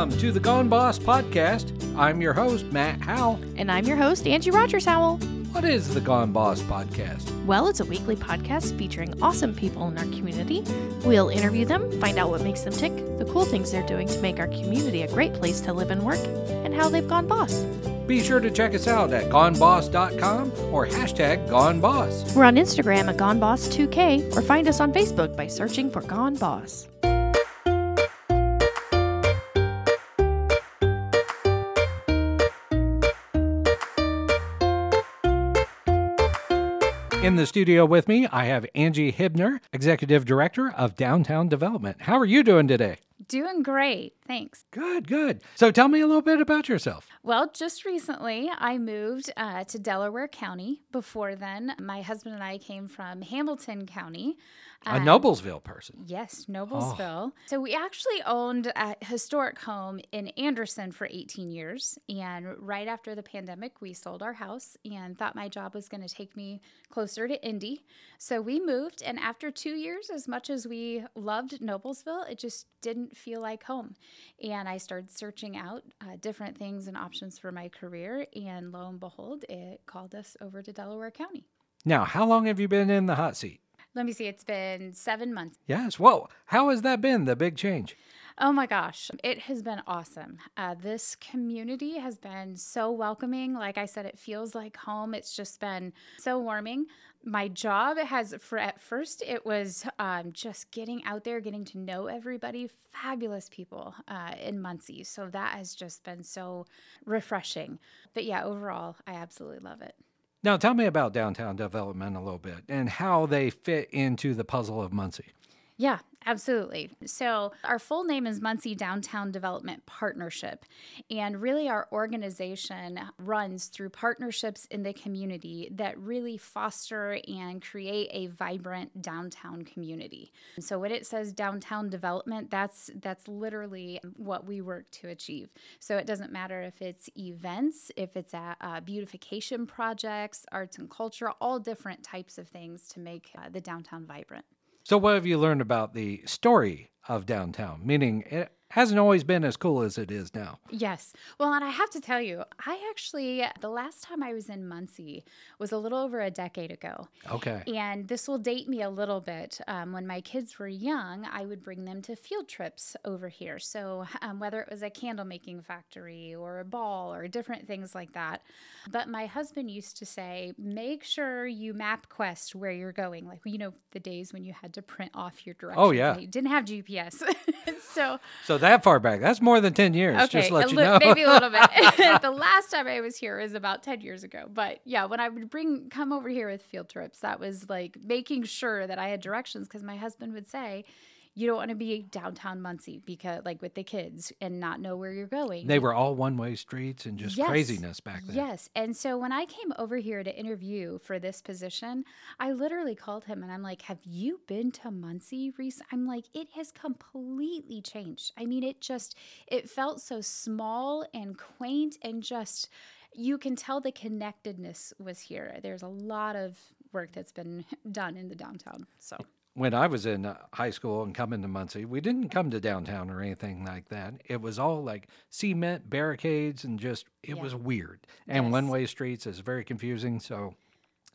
Welcome to the Gone Boss podcast. I'm your host, Matt Howell. And I'm your host, Angie Rogers Howell. What is the Gone Boss podcast? Well, it's a weekly podcast featuring awesome people in our community. We'll interview them, find out what makes them tick, the cool things they're doing to make our community a great place to live and work, and how they've gone boss. Be sure to check us out at goneboss.com or hashtag goneboss. We're on Instagram at GoneBoss2K or find us on Facebook by searching for Gone Boss. In the studio with me, I have Angie Hibner, Executive Director of Downtown Development. How are you doing today? Doing great. Thanks. Good, good. So tell me a little bit about yourself. Well, just recently I moved uh, to Delaware County. Before then, my husband and I came from Hamilton County. A Um, Noblesville person. Yes, Noblesville. So we actually owned a historic home in Anderson for 18 years. And right after the pandemic, we sold our house and thought my job was going to take me closer to Indy. So we moved. And after two years, as much as we loved Noblesville, it just didn't feel like home. And I started searching out uh, different things and options for my career. And lo and behold, it called us over to Delaware County. Now, how long have you been in the hot seat? Let me see, it's been seven months. Yes. Whoa. How has that been, the big change? Oh my gosh, it has been awesome. Uh, this community has been so welcoming. Like I said, it feels like home. It's just been so warming. My job has, for at first, it was um, just getting out there, getting to know everybody. Fabulous people uh, in Muncie. So that has just been so refreshing. But yeah, overall, I absolutely love it. Now, tell me about downtown development a little bit and how they fit into the puzzle of Muncie. Yeah, absolutely. So, our full name is Muncie Downtown Development Partnership. And really, our organization runs through partnerships in the community that really foster and create a vibrant downtown community. So, when it says downtown development, that's that's literally what we work to achieve. So, it doesn't matter if it's events, if it's a, uh, beautification projects, arts and culture, all different types of things to make uh, the downtown vibrant. So, what have you learned about the story of downtown? Meaning, it hasn't always been as cool as it is now. Yes. Well, and I have to tell you, I actually, the last time I was in Muncie was a little over a decade ago. Okay. And this will date me a little bit. Um, when my kids were young, I would bring them to field trips over here. So, um, whether it was a candle making factory or a ball or different things like that. But my husband used to say, make sure you map quest where you're going. Like, you know, the days when you had to print off your directions. Oh, yeah. You didn't have GPS. so, So, that far back, that's more than 10 years. just to let you li- know. maybe a little bit. the last time I was here was about ten years ago. But yeah, when I would bring come over here with field trips, that was like making sure that I had directions because my husband would say, "You don't want to be downtown Muncie because like with the kids and not know where you're going." they were all one way streets and just Yes. craziness back then. Yes. And so when I came over here to interview for this position, I literally called him and I'm like, Have you been to Muncie recently? I'm like, It has completely changed. I mean, it just, it felt so small and quaint and just, you can tell the connectedness was here. There's a lot of work that's been done in the downtown. So, When I was in uh, high school and coming to Muncie, we didn't come to downtown or anything like that. It was all like cement barricades and just, it Yeah. was weird. And Yes. one way streets is very confusing. So,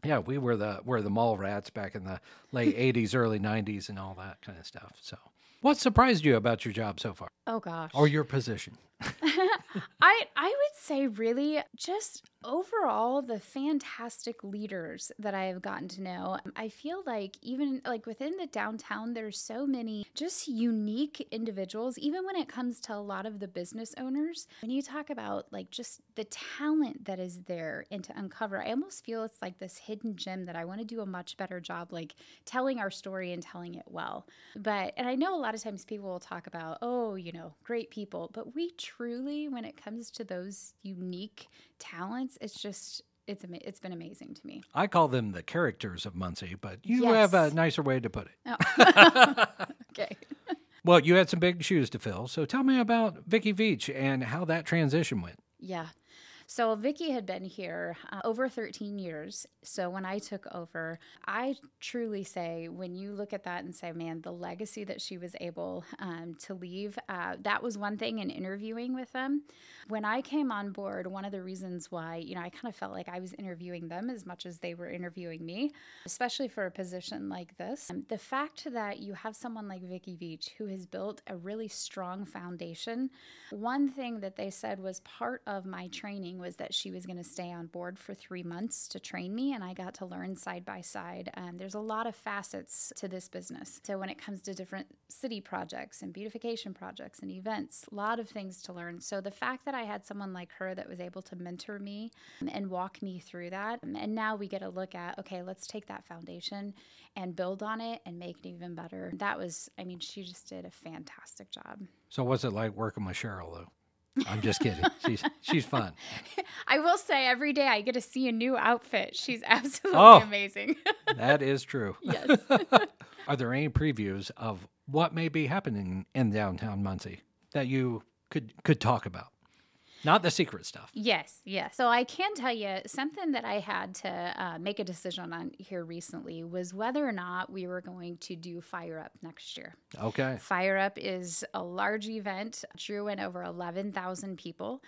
yeah, we were the were the mall rats back in the late '80s, early '90s, and all that kind of stuff. So, what surprised you about your job so far, oh gosh. or your position? I I would say really just overall the fantastic leaders that I have gotten to know. Um, I feel like even like within the downtown there's so many just unique individuals even when it comes to a lot of the business owners. When you talk about like just the talent that is there and to uncover, I almost feel it's like this hidden gem that I want to do a much better job like telling our story and telling it well. But and I know a lot of times people will talk about, "Oh, you know, great people," but we truly when it comes to those unique talents, it's just it's ama- it's been amazing to me. I call them the characters of Muncie, but you have a nicer way to put it. Oh. okay. Well, you had some big shoes to fill, so tell me about Vicki Veach and how that transition went. Yeah. So Vicki had been here uh, over 13 years. So when I took over, I truly say, when you look at that and say, man, the legacy that she was able um, to leave, uh, that was one thing in interviewing with them. When I came on board, one of the reasons why, you know, I kind of felt like I was interviewing them as much as they were interviewing me, especially for a position like this. Um, the fact that you have someone like Vicki Veach who has built a really strong foundation, one thing that they said was part of my training was that she was going to stay on board for three months to train me, and I got to learn side by side. Um, there's a lot of facets to this business. So when it comes to different city projects and beautification projects and events, a lot of things to learn. So the fact that I had someone like her that was able to mentor me and walk me through that, and now we get a look at okay, let's take that foundation and build on it and make it even better. That was, I mean, she just did a fantastic job. So what's it like working with Cheryl though? I'm just kidding. she's she's fun. I will say every day I get to see a new outfit. She's absolutely Oh. amazing. That is true. yes. Are there any previews of what may be happening in downtown Muncie that you could could talk about? Not the secret stuff. Yes, yes. So I can tell you something that I had to uh, make a decision on here recently was whether or not we were going to do Fire Up next year. Okay. Fire Up is a large event, drew in over 11,000 people.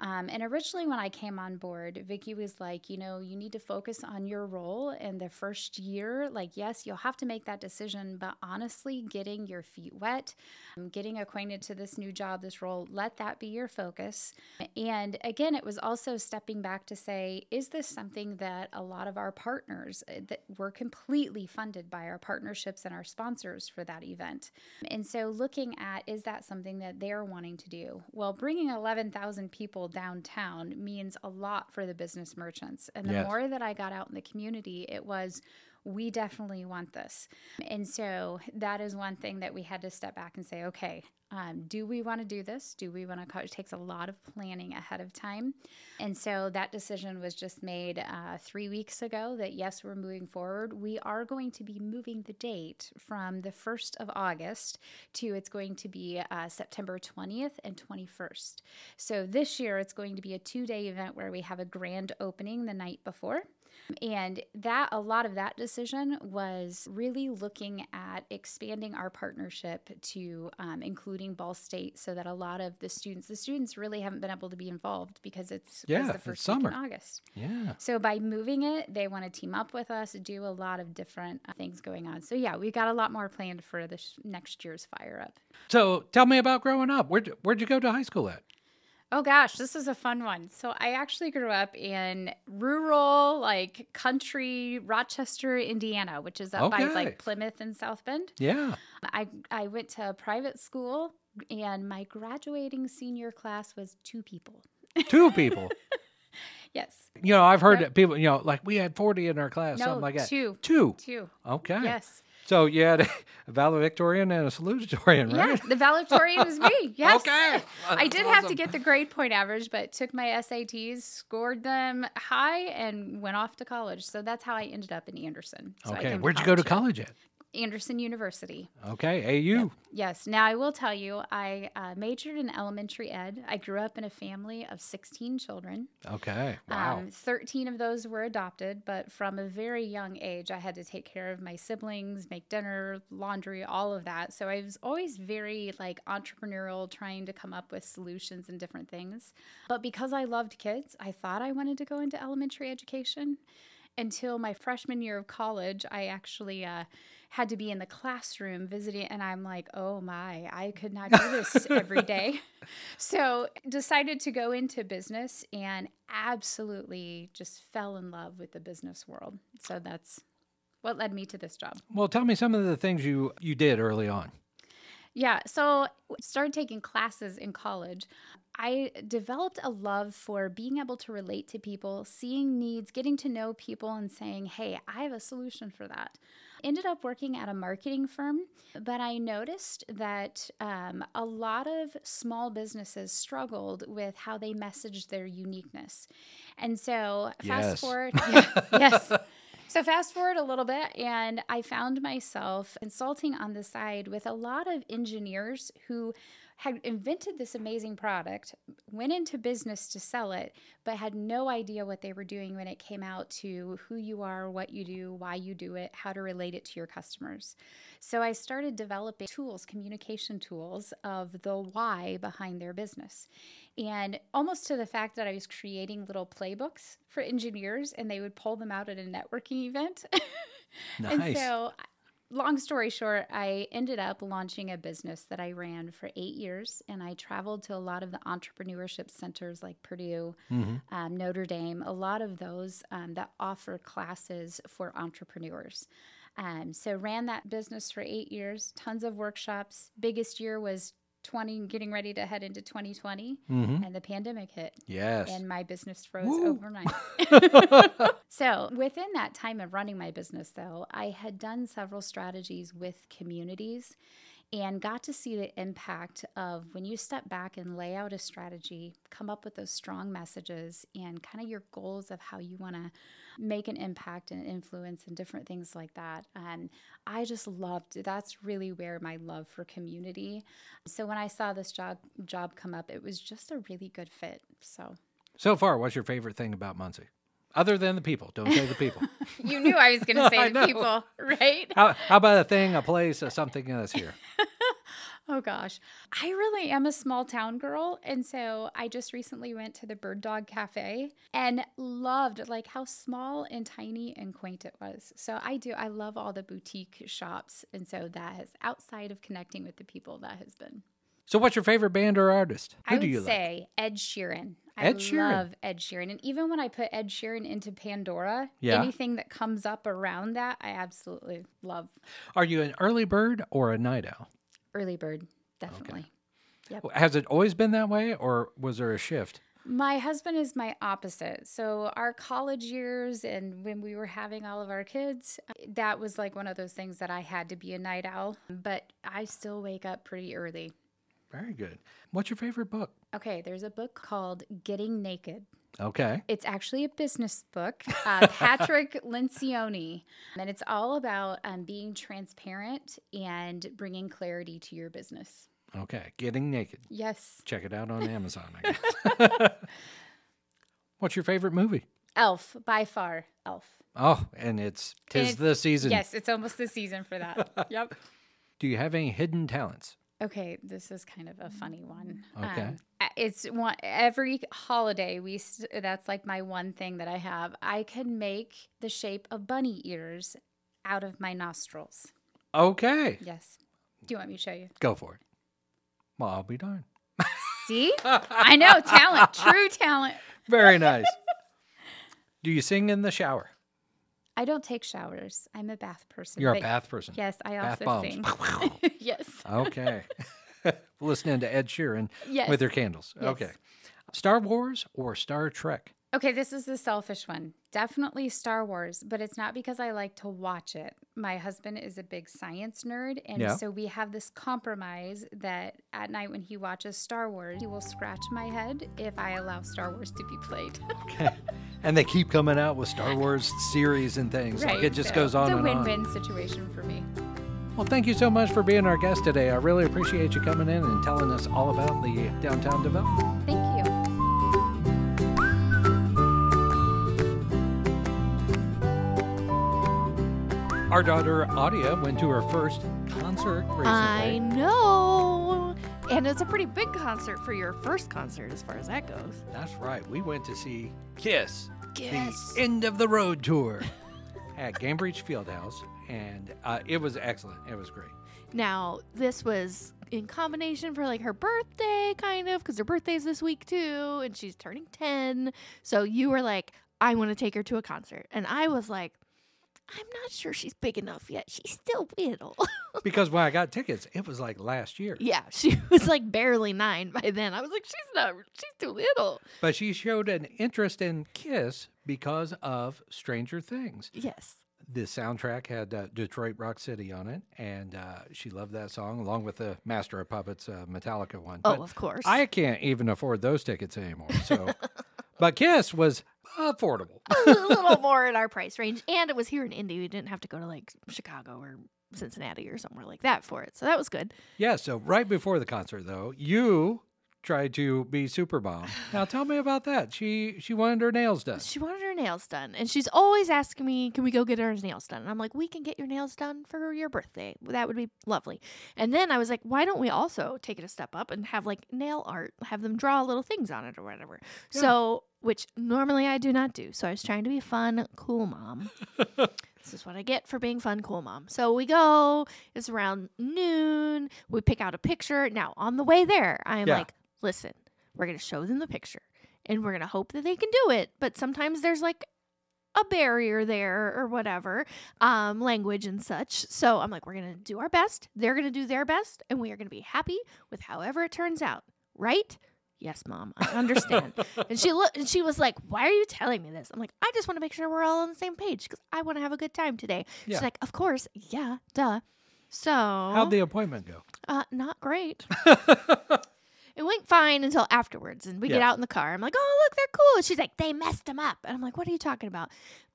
Um, and originally, when I came on board, Vicki was like, you know, you need to focus on your role in the first year. Like, yes, you'll have to make that decision, but honestly, getting your feet wet, um, getting acquainted to this new job, this role, let that be your focus. And again, it was also stepping back to say, is this something that a lot of our partners uh, that we're completely funded by our partnerships and our sponsors for that event? And so looking at is that something that they're wanting to do? Well, bringing 11,000 people downtown means a lot for the business merchants. And the Yes. more that I got out in the community, it was we definitely want this. And so that is one thing that we had to step back and say, okay, um, do we want to do this? Do we want to? It takes a lot of planning ahead of time. And so that decision was just made uh, three weeks ago that yes, we're moving forward. We are going to be moving the date from the 1st of August to it's going to be uh, September 20th and 21st. So this year it's going to be a two day event where we have a grand opening the night before. And that a lot of that decision was really looking at expanding our partnership to um, including Ball State, so that a lot of the students, the students really haven't been able to be involved because it's, Yeah, the first week in summer. August. Yeah. So by moving it, they want to team up with us, do a lot of different uh, things going on. So yeah, we got a lot more planned for this next year's Fire Up. So tell me about growing up. Where'd where'd you go to high school at? Oh gosh, this is a fun one. So I actually grew up in rural, like country Rochester, Indiana, which is up by like Plymouth and South Bend. Yeah. I I went to a private school and my graduating senior class was two people. Two people. Yes. you know, I've heard Yep. that people, you know, like we had 40 in our class, No, something like that. two. Two. Two. Okay. Yes. So you had a valedictorian and a salutatorian, right? Yeah, the valedictorian was me. Yes. Okay. Well, I did have to get the grade point average, but took my SATs, scored them high, and went off to college. So that's how I ended up in Anderson. So Okay. Where'd you go to college at? Anderson University. Okay. AU. Yes. Now I will tell you, I uh, majored in elementary ed. I grew up in a family of 16 children. Okay. Wow. Um, 13 of those were adopted, but from a very young age, I had to take care of my siblings, make dinner, laundry, all of that. So I was always very like entrepreneurial, trying to come up with solutions and different things. But because I loved kids, I thought I wanted to go into elementary education. Until my freshman year of college, I actually uh, had to be in the classroom visiting, and I'm like, oh my, I could not do this every day. So decided to go into business and absolutely just fell in love with the business world. So that's what led me to this job. well, tell me some of the things you you did early on. Yeah, so started taking classes in college. I developed a love for being able to relate to people, seeing needs, getting to know people, and saying, hey, I have a solution for that. Ended up working at a marketing firm, but I noticed that um, a lot of small businesses struggled with how they messaged their uniqueness. And so, fast Yes. forward, yeah, yes. So fast forward a little bit, and I found myself consulting on the side with a lot of engineers who had invented this amazing product, went into business to sell it, but had no idea what they were doing when it came out to who you are, what you do, why you do it, how to relate it to your customers. So I started developing tools, communication tools of the why behind their business. And almost to the fact that I was creating little playbooks for engineers and they would pull them out at a networking event. and Nice. so long story short, I ended up launching a business that I ran for eight years, and I traveled to a lot of the entrepreneurship centers like Purdue, um, Notre Dame, a lot of those um, that offer classes for entrepreneurs. Um, so ran that business for eight years, tons of workshops. Biggest year was 20, getting ready to head into 2020, mm-hmm. and the pandemic hit Yes. and my business froze Woo. overnight. so, within that time of running my business, though, I had done several strategies with communities and got to see the impact of when you step back and lay out a strategy, come up with those strong messages and kind of your goals of how you want to make an impact and influence and different things like that. And I just loved that's really where my love for community. So when I saw this job job come up, it was just a really good fit. So so far, what's your favorite thing about Muncie? Other than the people. Don't say the people. You knew I was going to say the people, right? how, how about a thing, a place, or something that's here? Oh gosh. I really am a small town girl. And so I just recently went to the Bird Dog Cafe and loved like how small and tiny and quaint it was. So I do, I love all the boutique shops. And so that has, outside of connecting with the people, that has been. So, what's your favorite band or artist? Who I do would you like? I'd say Ed Sheeran. Ed I Sheeran. love Ed Sheeran. And even when I put Ed Sheeran into Pandora, Yeah. anything that comes up around that, I absolutely love. Are you an early bird or a night owl? Early Bird, definitely. Has it always been that way, or was there a shift? My husband is my opposite. So, our college years and when we were having all of our kids, that was like one of those things that I had to be a night owl, but I still wake up pretty early. Very good. What's your favorite book? Okay, there's a book called Getting Naked. Okay. It's actually a business book, uh, Patrick Lencioni, and it's all about um, being transparent and bringing clarity to your business. Okay. Getting naked. Yes. Check it out on Amazon, I guess. What's your favorite movie? Elf, by far, Elf. Oh, and it's tis it's- the season. Yes, it's almost the season for that. yep. Do you have any hidden talents? Okay, this is kind of a funny one. Okay. Um, it's one every holiday we that's like my one thing that I have. I can make the shape of bunny ears out of my nostrils. Okay. Yes. Do you want me to show you? Go for it. Well, I'll be darned. See? I know, talent, true talent. Very nice. Do you sing in the shower? I don't take showers. I'm a bath person. You're a bath person. Yes, I Bath also bombs. sing. yes. Okay. Listening to Ed Sheeran Yes. with your candles. Yes. Okay. Star Wars or Star Trek? Okay, this is the selfish one. Definitely Star Wars, but it's not because I like to watch it. My husband is a big science nerd, and Yeah. so we have this compromise that at night when he watches Star Wars, he will scratch my head if I allow Star Wars to be played. Okay. and they keep coming out with Star Wars series and things. Like it just so goes on It's a and on. win-win situation for me. Well, thank you so much for being our guest today. I really appreciate you coming in and telling us all about the downtown development. Thank Our daughter Audia went to her first concert recently. I know. And it's a pretty big concert for your first concert, as far as that goes. That's right. We went to see Kiss, Kiss. the end of the road tour at Gainbridge Fieldhouse, and uh, it was excellent. It was great. Now, this was in combination for like her birthday, kind of, because her birthday's this week too, and she's turning 10. So you were like, I want to take her to a concert. And I was like, I'm not sure she's big enough yet. She's still little. Because when I got tickets, it was like last year. yeah, she was like barely nine by then. I was like, she's not, she's too little. But she showed an interest in Kiss because of Stranger Things. Yes. The soundtrack had uh, Detroit Rock City on it, and uh, she loved that song along with the Master of Puppets uh, Metallica one. Oh, But of course. I can't even afford those tickets anymore. So, but Kiss was affordable. a little more in our price range. And it was here in Indy. We didn't have to go to like Chicago or Cincinnati or somewhere like that for it. So that was good. Yeah, so right before the concert though, you tried to be super bomb. Now tell me about that. She she wanted her nails done. She wanted her nails done. And she's always asking me, can we go get her nails done? And I'm like, we can get your nails done for your birthday. That would be lovely. And then I was like, why don't we also take it a step up and have like nail art, have them draw little things on it or whatever. Yeah. So, which normally I do not do. So I was trying to be fun, cool mom. This is what I get for being fun, cool mom. So we go, it's around noon. We pick out a picture. Now, on the way there, I am Yeah. like, listen, we're going to show them the picture and we're going to hope that they can do it. But sometimes there's like a barrier there or whatever, um, language and such. So I'm like, we're going to do our best. They're going to do their best. And we are going to be happy with however it turns out. Right? Yes, mom. I understand. and she looked and she was like, Why are you telling me this? I'm like, I just want to make sure we're all on the same page because I want to have a good time today. Yeah. She's like, Of course. Yeah, duh. So How'd the appointment go? uh, not great. It went fine until afterwards, and we get out in the car. I'm like, "Oh, look, they're cool." And she's like, "They messed them up," and I'm like, "What are you talking about?"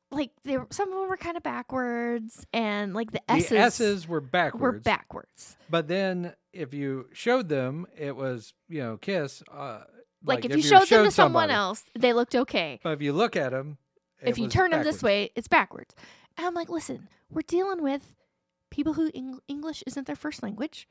Like, they were, some of them were kind of backwards, and like the S's, the S's were backwards. were backwards. But then if you showed them, it was, you know, kiss. Uh, Like, if, you showed, them to someone else, they looked okay. But if you look at them, if you turn them this way, it's backwards. And I'm like, "Listen, we're dealing with people who Eng- English isn't their first language.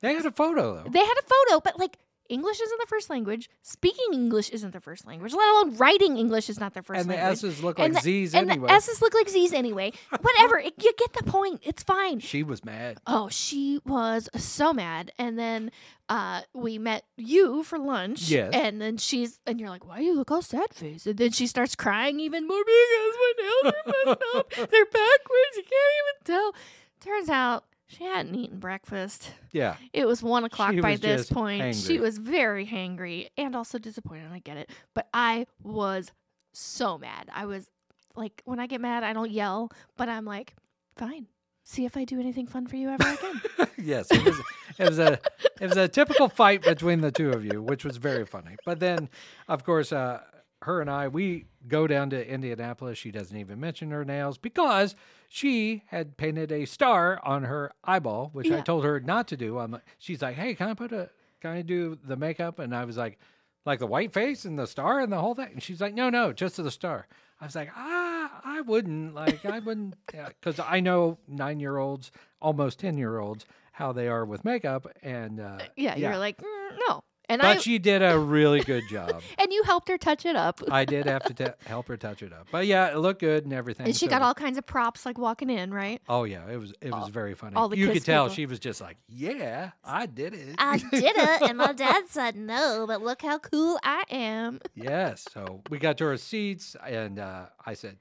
they had a photo though. They had a photo, but like." English isn't their first language. Speaking English isn't their first language. Let alone writing English is not their first and the. S's look like and the, Z's and anyway. the S's look like Z's anyway. Whatever. it, you get the point. It's fine. she was mad. Oh, she was so mad. And then uh, we met you for lunch. Yes. And then she's, and you're like, why do you look all sad face? And then she starts crying even more because my nails are messed up. They're backwards. You can't even tell. Turns out she hadn't eaten breakfast. Yeah. It was one o'clock She by this point. She was very hangry and also disappointed. I get it. But I was so mad. I was like, when I get mad, I don't yell, but I'm like, fine. See if I do anything fun for you ever again. yes, it was, it was a it was a typical fight between the two of you, which was very funny. But then, of course, uh, her and I we go down to Indianapolis. She doesn't even mention her nails because she had painted a star on her eyeball, which I told her not to do. I'm like, she's like, "Hey, can I put a can I do the makeup?" And I was like, "Like the white face and the star and the whole thing." And she's like, "No, no, just to the star." I was like, "Ah, I wouldn't like I wouldn't because I know nine year olds, almost ten year olds." How they are with makeup, and uh, yeah, you're like, "Mm, no. And but I she did a really good job. and you helped her touch it up. I did have to t- help her touch it up, but yeah, it looked good and everything. and she so- got all kinds of props like walking in, right? Oh yeah, it was it was all- very funny. all the you could tell people. she was just like, "Yeah, I did it." I did it, and my dad said no, but look how cool I am. yes. So we got to our seats, and uh, I said,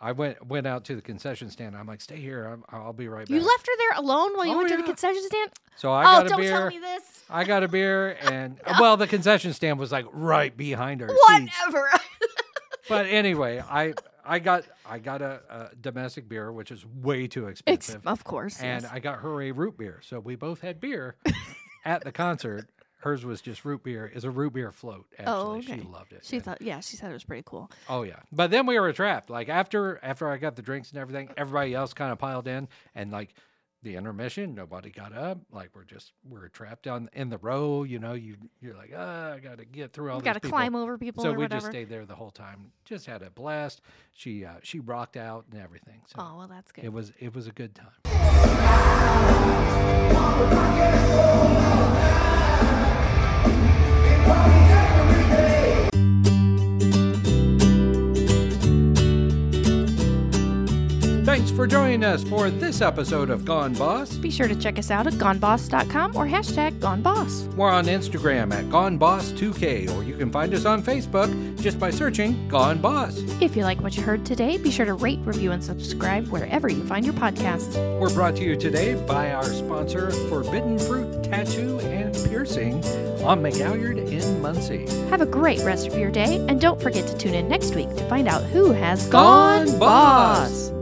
I went went out to the concession stand. I'm like, "Stay here. I'm, I'll be right back." You left her there alone while you Oh, went to the concession stand? so I oh, got a beer don't beer. tell me this. I got a beer, and well, the concession stand was like right behind her. Whatever. But anyway, I I got I got a, a domestic beer, which is way too Ex- expensive. of course. and yes. I got her a root beer. So we both had beer at the concert. Hers was just root beer. Is a root beer float. Actually, Oh, okay. she loved it. She And- thought, yeah, she said it was pretty cool. oh yeah. But then we were trapped. Like after after I got the drinks and everything, everybody else kind of piled in, and like the intermission, nobody got up. Like we're just we're trapped on in the row. You know, you you're like, ah, I got to get through all. You got to people." climb over people So or we whatever. just stayed there the whole time. Just had a blast. She uh, she rocked out and everything. So oh, well, that's good. it was it was a good time. Thanks for joining us for this episode of Gone Boss. Be sure to check us out at goneboss.com or hashtag goneboss. We're on Instagram at GoneBoss2K, or you can find us on Facebook just by searching Gone Boss. If you like what you heard today, be sure to rate, review, and subscribe wherever you find your podcasts. We're brought to you today by our sponsor, Forbidden Fruit Tattoo and Piercing on McGalliard in Muncie. Have a great rest of your day, and don't forget to tune in next week to find out who has Gone gone Boss. boss.